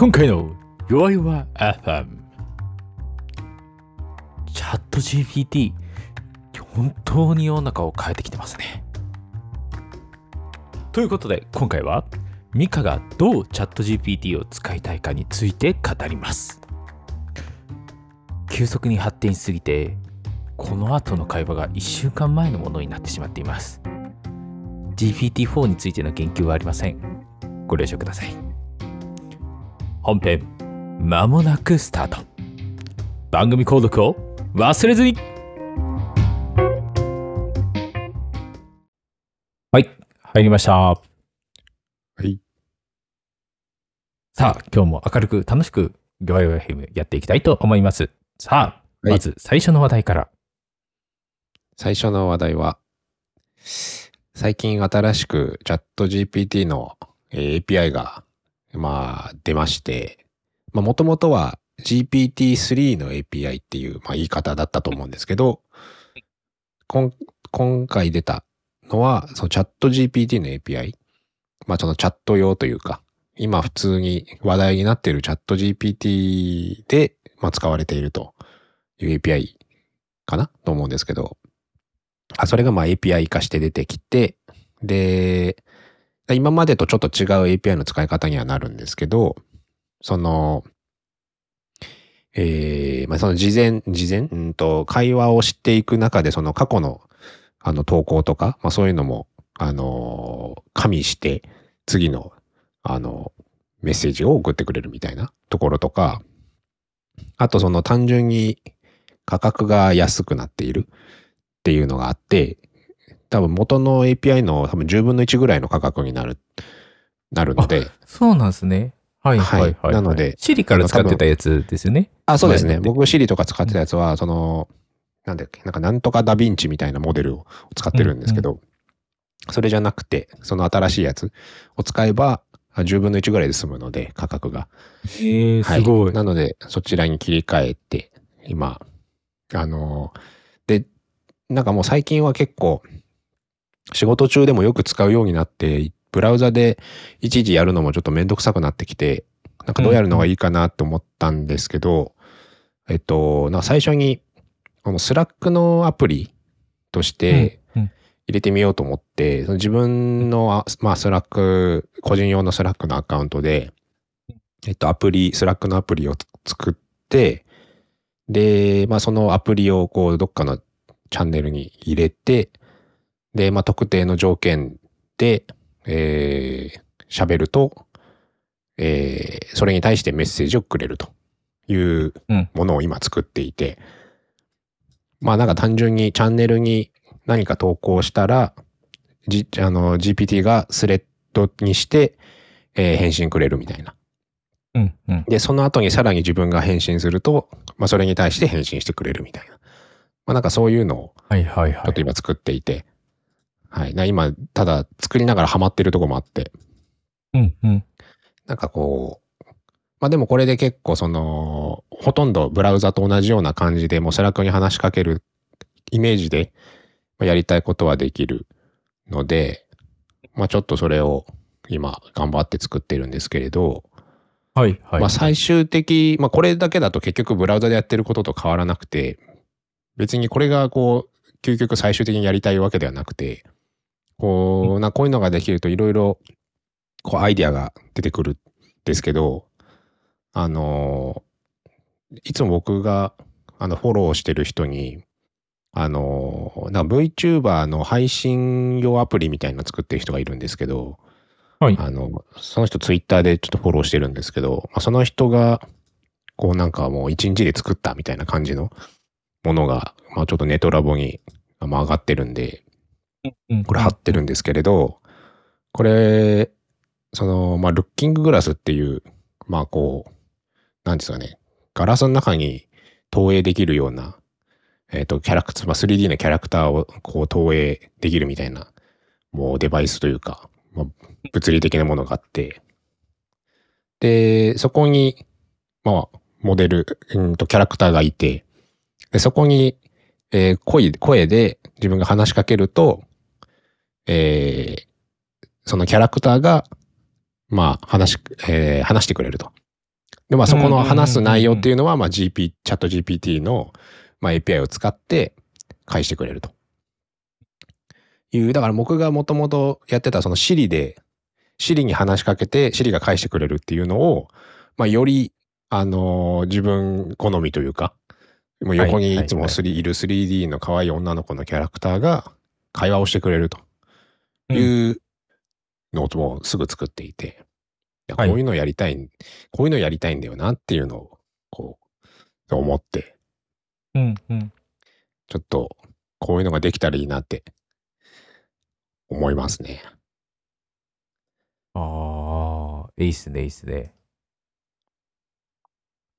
今回の弱々 FM チャット GPT 本当に世の中を変えてきてますね。ということで今回はミカがどうチャット GPT を使いたいかについて語ります。急速に発展しすぎてこの後の会話が1週間前のものになってしまっています。GPT-4 についての言及はありません。ご了承ください。本編まもなくスタート。番組購読を忘れずに。はい入りました。はい。さあ今日も明るく楽しくギョワイワイヘムやっていきたいと思います。さあ、はい。まず最初の話題から。最初の話題は、最近新しくチャット GPT のえー API が、まあ、出まして、まあ、もともとは GPT-3 の API っていう、まあ、言い方だったと思うんですけど、こん今回出たのは、そのチャット GPT の API、まあ、そのチャット用というか、今普通に話題になっているチャット GPT で、まあ、使われているという API かなと思うんですけど、あそれがまあ API 化して出てきて、で、今までとちょっと違う API の使い方にはなるんですけど、その、えー、まあその事前、事前、うんと、会話をしていく中で、その過去の、あの、投稿とか、まあそういうのも、あの加味して、次の、あの、メッセージを送ってくれるみたいなところとか、あとその単純に価格が安くなっているっていうのがあって、多分元の API の多分10分の1ぐらいの価格になる、なるので、そうなんですね。はいはいはい、はい。なのでシリから使ってたやつですよね。あ、そうですね。僕 Siri とか使ってたやつは、その、なんだっけ、なんかなんとかダヴィンチみたいなモデルを使ってるんですけど、それじゃなくて、その新しいやつを使えば、あ10分の1ぐらいで済むので、価格が。えー、はい。すごい、なので、そちらに切り替えて、今、あのーで、なんかもう最近は結構、仕事中でもよく使うようになって、ブラウザでいちいちやるのもちょっとめんどくさくなってきて、なんかどうやるのがいいかなって思ったんですけど、えっと、なんか最初に、この Slack のアプリとしてうんうん。入れてみようと思って、その自分の、あまあ、 Slack、個人用の Slack のアカウントで、えっと、アプリ、 Slack のアプリを作って、で、まあ、そのアプリをこう、どっかのチャンネルに入れて、で、まあ、特定の条件で、えー喋ると、えーそれに対してメッセージをくれるといううんものを今作っていて、まあなんか単純にチャンネルに何か投稿したら、G、あの GPT がスレッドにして、えー返信くれるみたいな。うんうんで、その後にさらに自分が返信すると、まあそれに対して返信してくれるみたいな。まあなんかそういうのをはいはいはいちょっと今作っていて、はい。な今、ただ作りながらハマってるとこもあって、うんうん。なんかこう、まあでもこれで結構その、ほとんどブラウザと同じような感じでもう Slack に話しかけるイメージでまあやりたいことはできるので、まあちょっとそれを今頑張って作ってるんですけれど、はいはい。まあ最終的、まあこれだけだと結局ブラウザでやってることと変わらなくて、別にこれがこう、究極最終的にやりたいわけではなくて、こう、な、こういうのができるといろいろ、こうアイディアが出てくるんですけど、あのいつも僕が、あの、フォローしてる人に、あのなんか VTuber の配信用アプリみたいなの作ってる人がいるんですけど、はい。あの、その人ツイッターでちょっとフォローしてるんですけど、まあ、その人が、こうなんかもう一日で作ったみたいな感じのものが、まあちょっとネットラボに、まあ、上がってるんで、これ貼ってるんですけれど、これ、その、まあルッキンググラスっていう、まあこう、なんですかね、ガラスの中に投影できるような、えっ、と、キャラクター、まあ 3D のキャラクターをこう投影できるみたいな、もうデバイスというか、まあ、物理的なものがあって、で、そこに、まあ、モデル、うんと、キャラクターがいて、で、そこに、えー声、声で自分が話しかけると、えーそのキャラクターが、まあ、話し、えー話してくれると。で、まあそこの話す内容っていうのは、まあ GP、チャット GPT の、まあ、API を使って返してくれると。いう、だから僕がもともとやってたその Siri で、Siri に話しかけて Siri が返してくれるっていうのを、まあより、あのー自分好みというか、もう横にいつもはい3いる 3D の可愛い女の子のキャラクターが会話をしてくれるというのをすぐ作っていて、いやこはいういうのやりたい、こういうのやりたいんだよなっていうのを、こう、思って、うんうん。ちょっと、こういうのができたらいいなって、思いますね。ああ、いいっすね、いいっすね。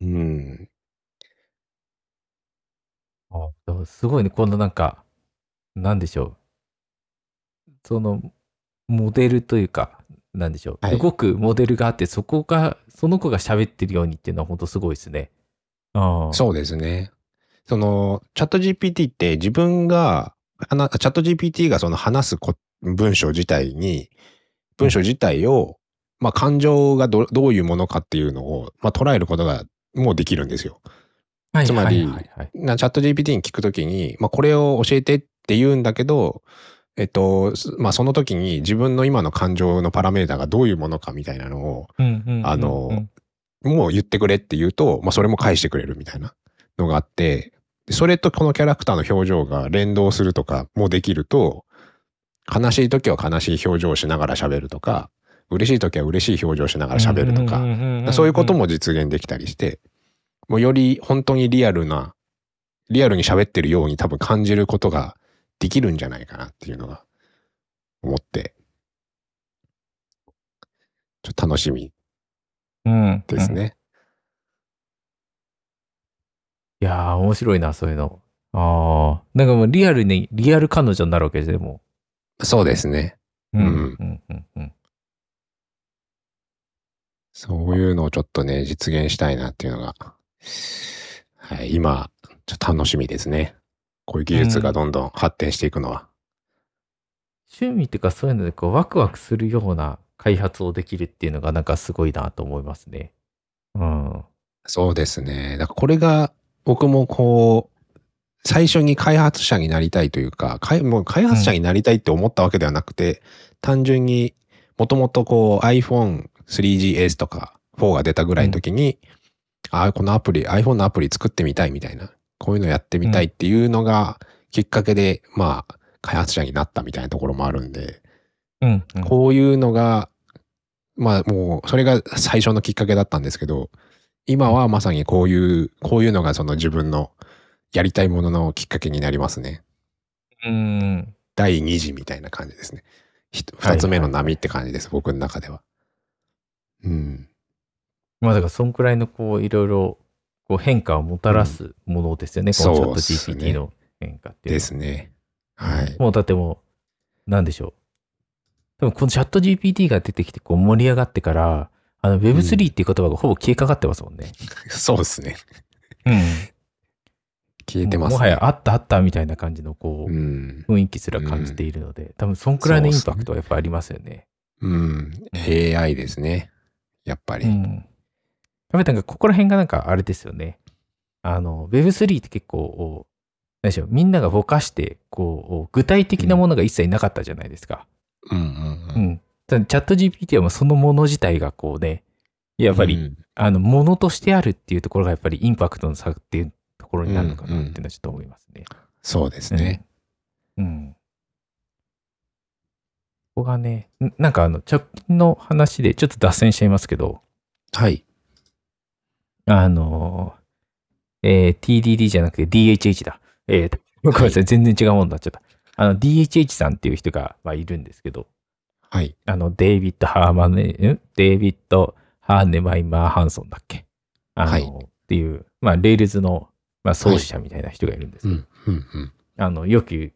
うん。あすごいね、このなんか、なんでしょう。その、モデルというか、なんでしょう。はい動くモデルがあって、そこが、その子が喋ってるようにっていうのは本当すごいですね。そうですね。その、チャット GPT って自分が、チャット GPT がその話すこ文章自体に、文章自体を、まあ感情がどどういうものかっていうのを、まあ捉えることがもうできるんですよ。はいつまりチャット GPT に聞くときに、まあこれを教えてって言うんだけど、えっと、すまあその時に自分の今の感情のパラメータがどういうものかみたいなのを、あのもう言ってくれって言うと、まあそれも返してくれるみたいなのがあって、でそれとこのキャラクターの表情が連動するとかもできると、悲しい時は悲しい表情をしながら喋るとか、嬉しい時は嬉しい表情をしながら喋るとか、かそういうことも実現できたりして、もうより本当にリアルな、リアルに喋ってるように多分感じることができるんじゃないかなっていうのが思って、ちょっと楽しみうんですね。いやー、面白いな、そういうの。ああ。なんかもうリアルに、リアル彼女になるわけですね、もそうですね。う。うんうんうんうん。そういうのをちょっとね、実現したいなっていうのが、はい、今、ちょっと楽しみですね。こういう技術がどんどん発展していくのは。趣味っていうかそういうのでこうワクワクするような開発をできるっていうのがなんかすごいなと思いますね。うん。そうですね。だからこれが僕もこう、最初に開発者になりたいというか、かいもう開発者になりたいって思ったわけではなくて、単純にもともとこう iPhone3GS とか4が出たぐらいの時に、ああ、このアプリ、iPhone のアプリ作ってみたいみたいな、こういうのやってみたいっていうのがきっかけで、まあ、開発者になったみたいなところもあるんで、うん、うん。こういうのが、まあもう、それが最初のきっかけだったんですけど、今はまさにこういう、こういうのがその自分のやりたいもののきっかけになりますね。うん。第二次みたいな感じですね。ひとはい二つ目の波って感じです、僕の中では。うん。まあだからそんくらいのこういろいろこう変化をもたらすものですよね。このチャット GPT の変化っていうのはですね。はい。もうだってもう、なんでしょう。多分このチャット GPT が出てきてこう盛り上がってから、あの Web3 っていう言葉がほぼ消えかかってますもんね。そうですね。うん。消えてます、ね。もはやあったあったみたいな感じのこう、うん。雰囲気すら感じているので、多分そんくらいのインパクトはやっぱありますよね。うん。AI ですね。やっぱり。うん。やっぱりなんかここら辺がなんかあれですよね。あの、Web3 って結構、何でしょう、みんながぼかして、こう、具体的なものが一切なかったじゃないですか。うんうんううん。ん。ただチャット GPT はもうそのもの自体がこうね、やっぱり、うんあの、ものとしてあるっていうところがやっぱりインパクトの差っていうところになるのかなっていうのはちょっと思いますね。そうですね。うん。うん。ここがね、んなんかあの、直近の話でちょっと脱線しちゃいますけど、はい。あのー、えー TDD じゃなくて DHH だ。えー、ごめんなさい、全然違うものになっちゃった。あの、DHH さんっていう人が、まあ、いるんですけど、はい。あの、デイビッド・ハーマネ、んデイビッド・ハーネマイマー・ハンソンだっけ？あの、はいっていう、まあ、 Rails の、まあ、創始者みたいな人がいるんですけど、うん。うん。うん。あの、よく、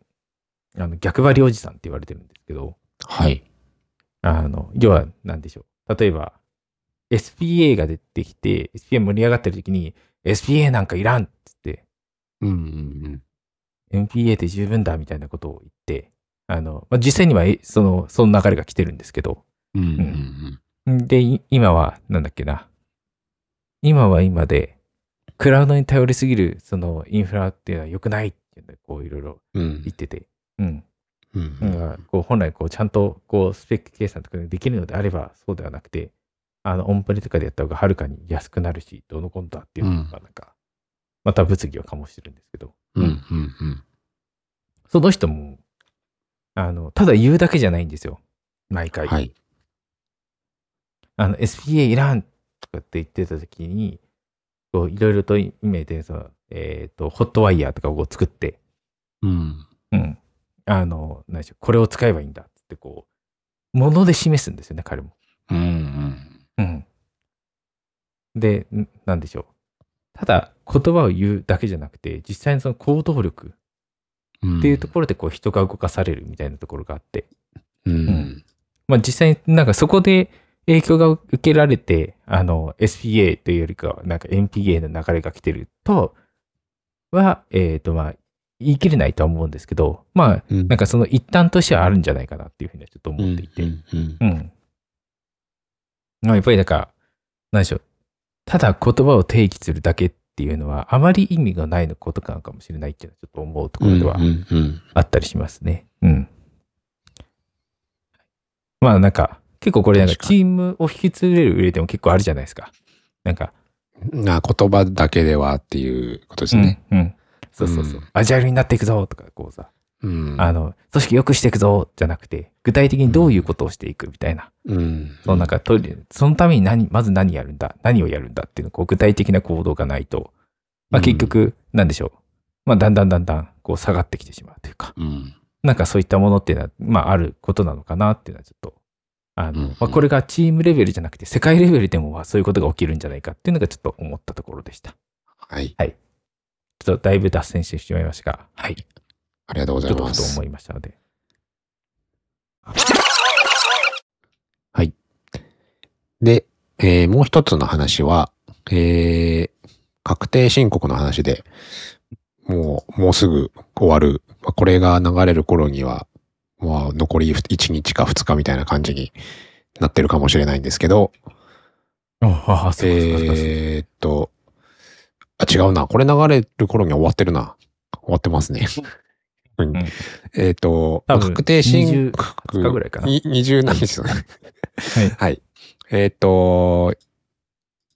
あの、逆張りおじさんって言われてるんですけど、はい。あの、要は、なんでしょう。例えば、SPA が出てきて、SPA 盛り上がってる時に、SPA なんかいらんっつって、うんうん MPA で十分だみたいなことを言って、あの、まあ、実際には、えその、その流れが来てるんですけど、うん。うんうんうん。で、い今は、なんだっけな。今は今で、クラウドに頼りすぎる、そのインフラっていうのは良くないっていうので、こういろいろうん言ってて、うん。うんだからこう本来こうちゃんとこうスペック計算とかができるのであればそうではなくて、あのオンプレとかでやった方がはるかに安くなるし、どうのこうのだっていうのがなんか、また物議を醸してるんですけど、うんうんうんその人も、あの、ただ言うだけじゃないんですよ。毎回。はい。あの、SPA いらんとかって言ってた時に、こういろいろとイメージで、そのえっ、と、ホットワイヤーとかを作って、うん。うん。あの、何でしょう、これを使えばいいんだって、こう、もので示すんですよね、彼も。うんうん。うん。で、んなんでしょう。ただ、言葉を言うだけじゃなくて、実際にその行動力うんっていうところで、こう、人が動かされるみたいなところがあって、うん。まあ実際になんかそこで影響が受けられて、あの、SPA というよりかは、なんか NPA の流れが来てると、は、えっ、と、まあ、言い切れないとは思うんですけど、まあ、うんなんかその一端としてはあるんじゃないかなっていうふうにはちょっとうん思っていて。うんうんうん。まあやっぱりなんか、なんでしょう。ただ言葉を定義するだけっていうのは、あまり意味がないのことかもしれないっていうのはちょっと思うところではうんうんあったりしますね。うん。まあなんか、結構これなんかチームを引き継げる上でも結構あるじゃないですか。なんか、な言葉だけではっていうことですね。うん、うん。そうそうそう。うんアジャイルになっていくぞとか、こうさ、うん。あの、組織良くしていくぞじゃなくて、具体的にどういうことをしていくみたいな。うん。そのなんかそのために何、まず何やるんだ、何をやるんだっていうのこう具体的な行動がないと、まあ、結局、なんでしょう。まあ、だんだんだんだん、こう下がってきてしまうというか、うん。なんかそういったものっていうのは、まあ、あることなのかなっていうのはちょっと、あの、うんまあ、これがチームレベルじゃなくて、世界レベルでもまあそういうことが起きるんじゃないかっていうのがちょっと思ったところでした。ちはい。ょっとだいぶ脱線してしまいましたが、はい。ちありがとうござょっといます。ふと思いましたので。で、えーもう一つの話は、えー確定申告の話で、もう、もうすぐ終わる。まあこれが流れる頃には、まあ、残り1日か2日みたいな感じになってるかもしれないんですけど、ああ、そう。えーっと、あ、違うな。これ流れる頃には終わってるな。終わってますね。えーっと、多分確定申20告。日ぐらいかなに20なんですよね。はい。はい。えーっと、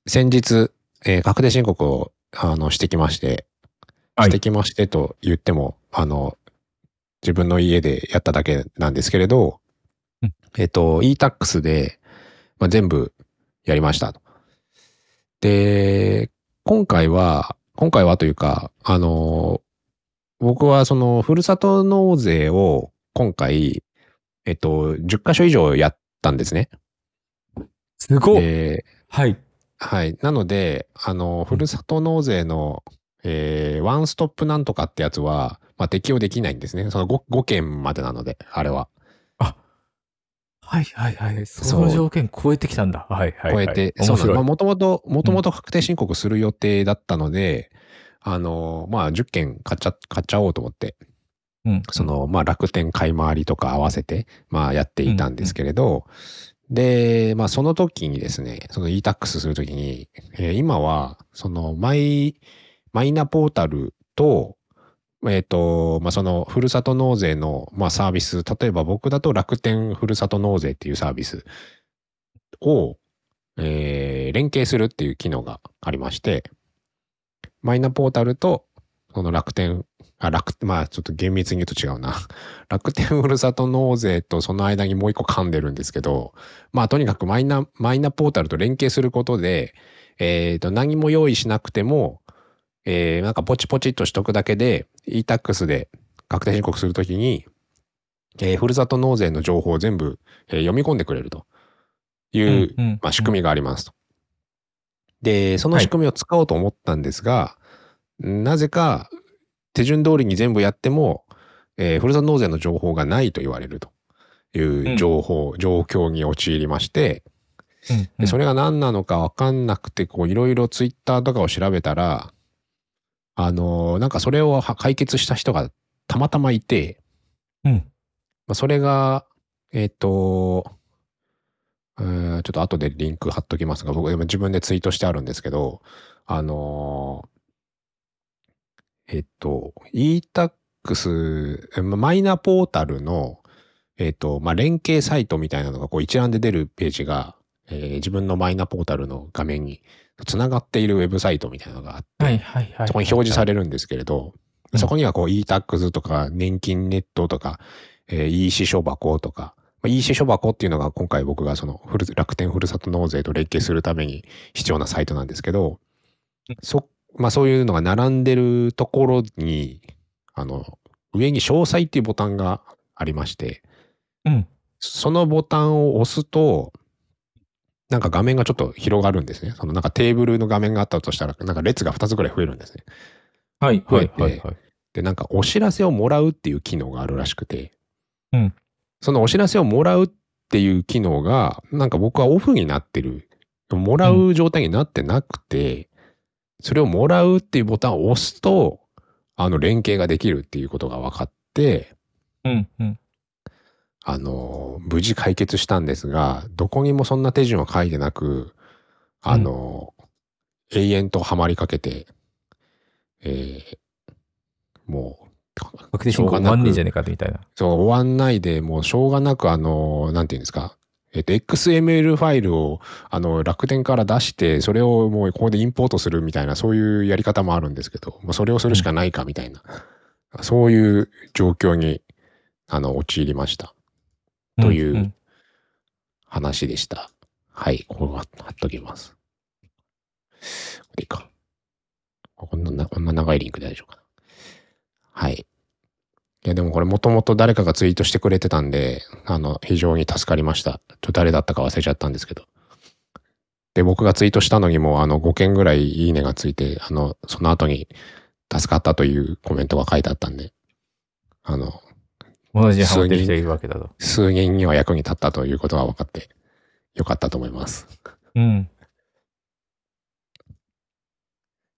先日、えー確定申告を、あの、してきまして、はいしてきましてと言っても、あの、自分の家でやっただけなんですけれど、うんえーっと、e-tax で、まあ、全部やりましたと。で、今回は、今回はというか、あの、僕はその、ふるさと納税を今回、えっと、10箇所以上やったんですね。すごい。ではい。はい。なので、あの、ふるさと納税の、えーワンストップなんとかってやつは、まあ、適用できないんですね。その 5, 5件までなので、あれは。はいはいはい。そそうの条件超えてきたんだ。はいはい、はい。超えて、面白い。もともと、もともと確定申告する予定だったので、あの、まあ、10件買っちゃ、買っちゃおうと思って、うん、その、まあ、楽天買い回りとか合わせて、まあ、やっていたんですけれど、で、まあ、その時にですね、その e-tax するときに、えー今は、その、マイ、マイナポータルと、えっ、と、まあ、その、ふるさと納税の、まあ、サービス、例えば僕だと楽天ふるさと納税っていうサービスを、えー連携するっていう機能がありまして、マイナポータルと、その楽天、あ、楽、まあちょっと厳密に言うと違うな。楽天ふるさと納税とその間にもう一個噛んでるんですけど、まあとにかくマイナ、マイナポータルと連携することで、えっ、と、何も用意しなくても、えーなんかポチポチっとしとくだけで、e-tax で確定申告するときに、えーふるさと納税の情報を全部、えー読み込んでくれるという、まあ、仕組みがありますと。で、その仕組みを使おうと思ったんですが、なぜか手順通りに全部やっても、えーふるさと納税の情報がないと言われるという情報、状況に陥りまして、うん。でそれが何なのか分かんなくて、こういろいろツイッターとかを調べたら、あのーなんかそれをは解決した人がたまたまいて、うん。まあ、それが、えっ、ーちょっちょっと後でリンク貼っときますが、僕自分でツイートしてあるんですけど、あのーえっと、e-tax、マイナポータルの、えっと、まあ、連携サイトみたいなのがこう一覧で出るページが、えー自分のマイナポータルの画面につながっているウェブサイトみたいなのがあって。そこに表示されれるんですけれど、うんそこにはこう e-tax とか年金ネットとか、えー、e 支所箱とか、まあ e 支所箱っていうのが今回僕がその楽天ふるさと納税と連携するために必要なサイトなんですけどうん、そ、まあそういうのが並んでるところに、あの、上に詳細っていうボタンがありまして、うん。そのボタンを押すと、なんか画面がちょっと広がるんですね。そのなんかテーブルの画面があったとしたら、なんか列が2つぐらい増えるんですね。はいはいはい。で、なんかお知らせをもらうっていう機能があるらしくて、うんそのお知らせをもらうっていう機能が、なんか僕はオフになってる。もらう状態になってなくて、それをもらうっていうボタンを押すと、あの連携ができるっていうことが分かって、うんうん。あの、無事解決したんですが、どこにもそんな手順は書いてなく、あの、永遠とハマりかけて、えー確定申告終わんねえじゃねえかみたいな。そう、終わんないで、もうしょうがなく、あの、なんていうんですか。えっと、XML ファイルを、あの、楽天から出して、それをもうここでインポートするみたいな、そういうやり方もあるんですけど、もうそれをするしかないかみたいな、そういう状況に、あの、陥りました。というん話でした。はい、ここは貼っときます。これいいか。こんな、こんな長いリンクで大丈夫かな。はい。いや、でもこれもともと誰かがツイートしてくれてたんで、あの、非常に助かりました。ちょっと誰だったか忘れちゃったんですけど。で、僕がツイートしたのにも、あの、5件ぐらいいいねがついて、あの、その後に助かったというコメントが書いてあったんで、あの、同じハマってる人いるわけだと。数人には役に立ったということが分かって、よかったと思います。うん。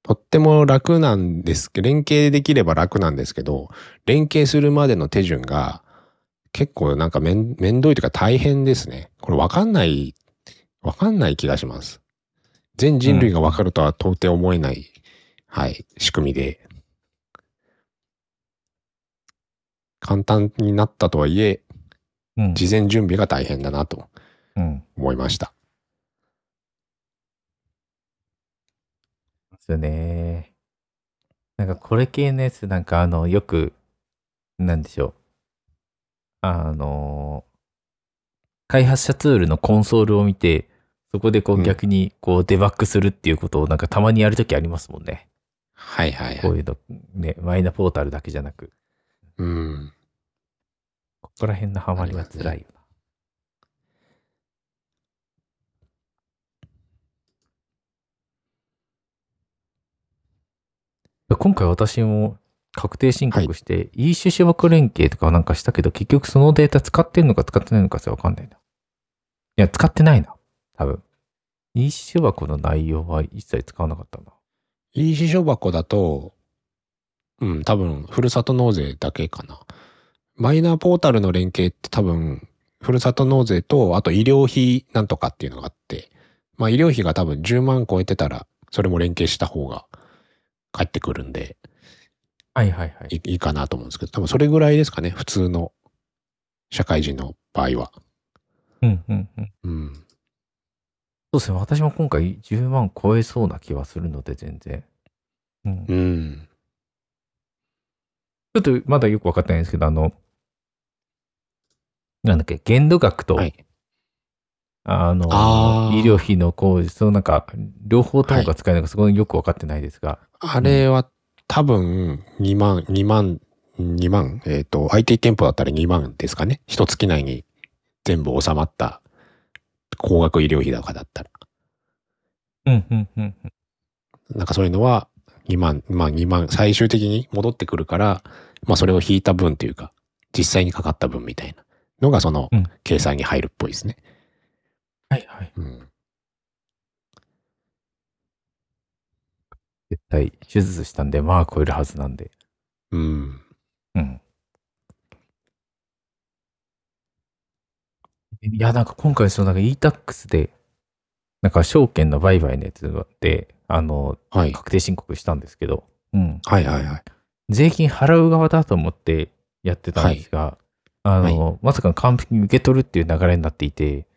とっても楽なんですけど、連携できれば楽なんですけど、連携するまでの手順が結構なんかめん面倒いというか大変ですね。これわかんない、わかんない気がします。全人類がわかるとは到底思えない、はい、仕組みで。簡単になったとはいえ、うん。事前準備が大変だなとうん。思いました。ですよね。なんかこれ系のやつ、なんかあの、よく、なんでしょう。あの、開発者ツールのコンソールを見て、そこでこううん逆にこうデバッグするっていうことをなんかたまにやるときありますもんね。はいはいはい。こういうの、ね、マイナポータルだけじゃなく。うん。ここら辺のハマりは辛いよな。今回私も確定申告して、e 種子枠連携とかはなんかしたけど、結局そのデータ使ってんのか使ってないのかさわかんないな。いや、使ってないな。多分。e 種箱の内容は一切使わなかったな。いい支所箱だと、うん、多分、ふるさと納税だけかな。マイナーポータルの連携って多分、ふるさと納税と、あと医療費なんとかっていうのがあって、まあ医療費が多分10万超えてたら、それも連携した方が返ってくるんで、はいはいはい。いいいかなと思うんですけど、多分それぐらいですかね、普通の社会人の場合は。うんうんうん。うん。そうですね。私も今回10万超えそうな気はするので、全然。うん。うん。ちょっとまだよくわかってないんですけど、あの、なんだっけ、限度額と、はい。あの、あー医療費のこう、そのなんか、両方ともが使えるのか、そこよくわかってないですが、あれは多分2万、2万、2万、えっ、と、IT 店舗だったら2万ですかね？一月内に全部収まった高額医療費高だったら。うん、うん、うん。なんかそういうのは2万、まあ2万、最終的に戻ってくるから、まあそれを引いた分というか、実際にかかった分みたいなのがそのうん計算に入るっぽいですね。はいはい。うん。絶対、手術したんで、まあ超えるはずなんで。うん。うん。いや、なんか今回、そのなんか e-tax で、なんか証券の売買のやつで、あの、はい。確定申告したんですけど、うん。はいはいはい。税金払う側だと思ってやってたんですが、あの、まさか完璧に受け取るっていう流れになっていて、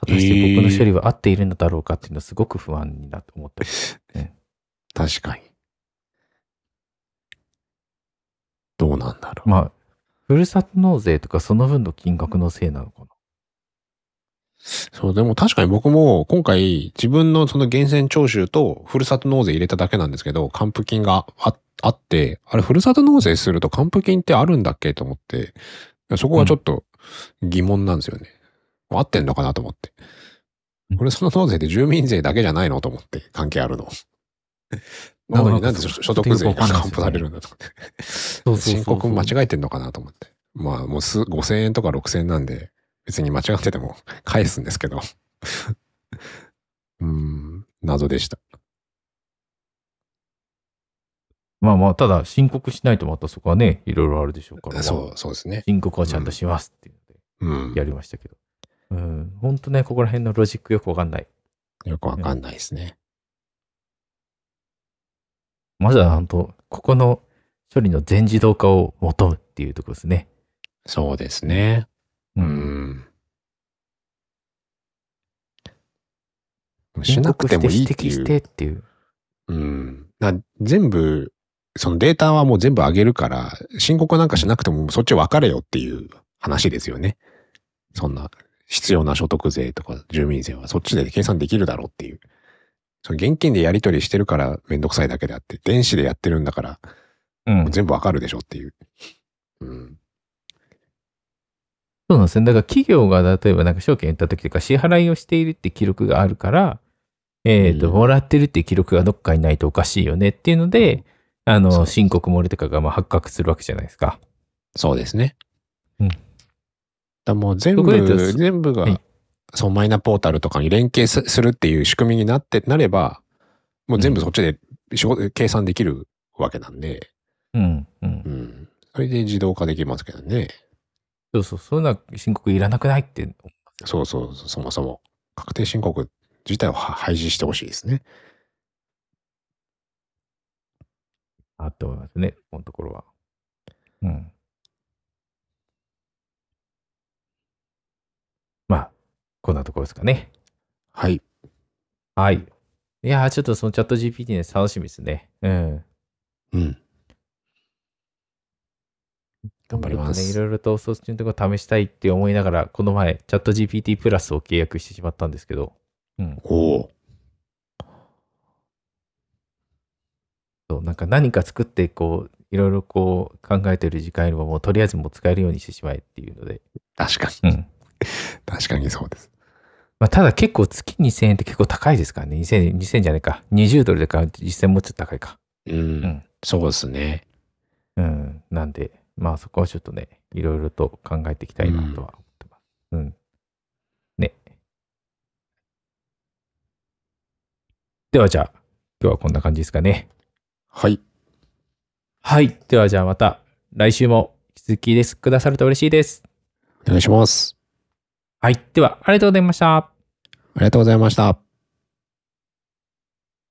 果たして僕の処理は合っているのだろうかっていうのはすごく不安になって思ってます。確かに。どうなんだろう。まあ、ふるさと納税とかその分の金額のせいなのかな。そう、でも確かに僕も今回自分のその源泉徴収とふるさと納税入れただけなんですけど、還付金がああって、あれふるさと納税すると還付金ってあるんだっけと思って、そこがちょっと疑問なんですよね。合ってんのかなと思って。うんふるさと納税って住民税だけじゃないのと思って、関係あるの。なのになんで所所得税が還付されるんだと思って。そう申告間違えてんのかなと思って。まあもうす5000円とか6000円なんで、別に間違ってても返すんですけど。うーん、謎でした。まあまあ、ただ申告しないとまたそこはね、いろいろあるでしょうから。そう、そうですね。申告はちゃんとしますっていうのうんで。やりましたけど。うん、ほんとね、ここら辺のロジックよくわかんない。よくわかんないですね。まずは本当ここの処理の全自動化を求むっていうところですね。そうですね。う。うんん。しなくてもいいっていう。指摘してっていう。うん。な全部、そのデータはもう全部上げるから、申告なんかしなくてもそっち分かれよっていう話ですよね。そんな必要な所得税とか住民税はそっちで計算できるだろうっていう。その現金でやり取りしてるからめんどくさいだけであって、電子でやってるんだからうん。全部わかるでしょっていう。うん。そうなんですね。だから企業が例えばなんか証券言った時とか支払いをしているって記録があるから、えっ、と、うんもらってるって記録がどっかにないとおかしいよねっていうので、あその、う申告漏れとかがまあ発覚するわけじゃないですか。そうですね。うんだもう全部、と全部が、はいそう、マイナポータルとかに連携すするっていう仕組みになって、なれば、もう全部そっちで仕事、計算できるわけなんで、うん。うん。うん。それで自動化できますけどね。そうそう。そういうのは申告いらなくないって。そうそう、そもそも。確定申告自体をは廃止してほしいですね。あって思いますね。このところは。うん。まあ、こんなところですかね。はい。はい。いやー、ちょっとそのチャット GPT ね、楽しみですね。うん。うん。頑張ります。ね、いろいろとそっちのところ試したいって思いながら、この前、チャット GPT プラスを契約してしまったんですけど、うん。おお。そう、なんか何か作って、こう、いろいろこう考えてる時間よりも、もうとりあえずもう使えるようにしてしまえっていうので、確かに。うん。確かにそうです。まあ、ただ結構月2000円って結構高いですからね。2000、2000じゃないか。20ドルで買うと実践もうちょっと高いか。うん。んそうですね。うん。なんで、まあそこはちょっとね、いろいろと考えていきたいなとは思ってます。うん。ね。ではじゃあ、今日はこんな感じですかね。はい。はい。ではじゃあまた来週も引き続きですくださると嬉しいです。お願いします。はい。では、ありがとうございました。ありがとうございました。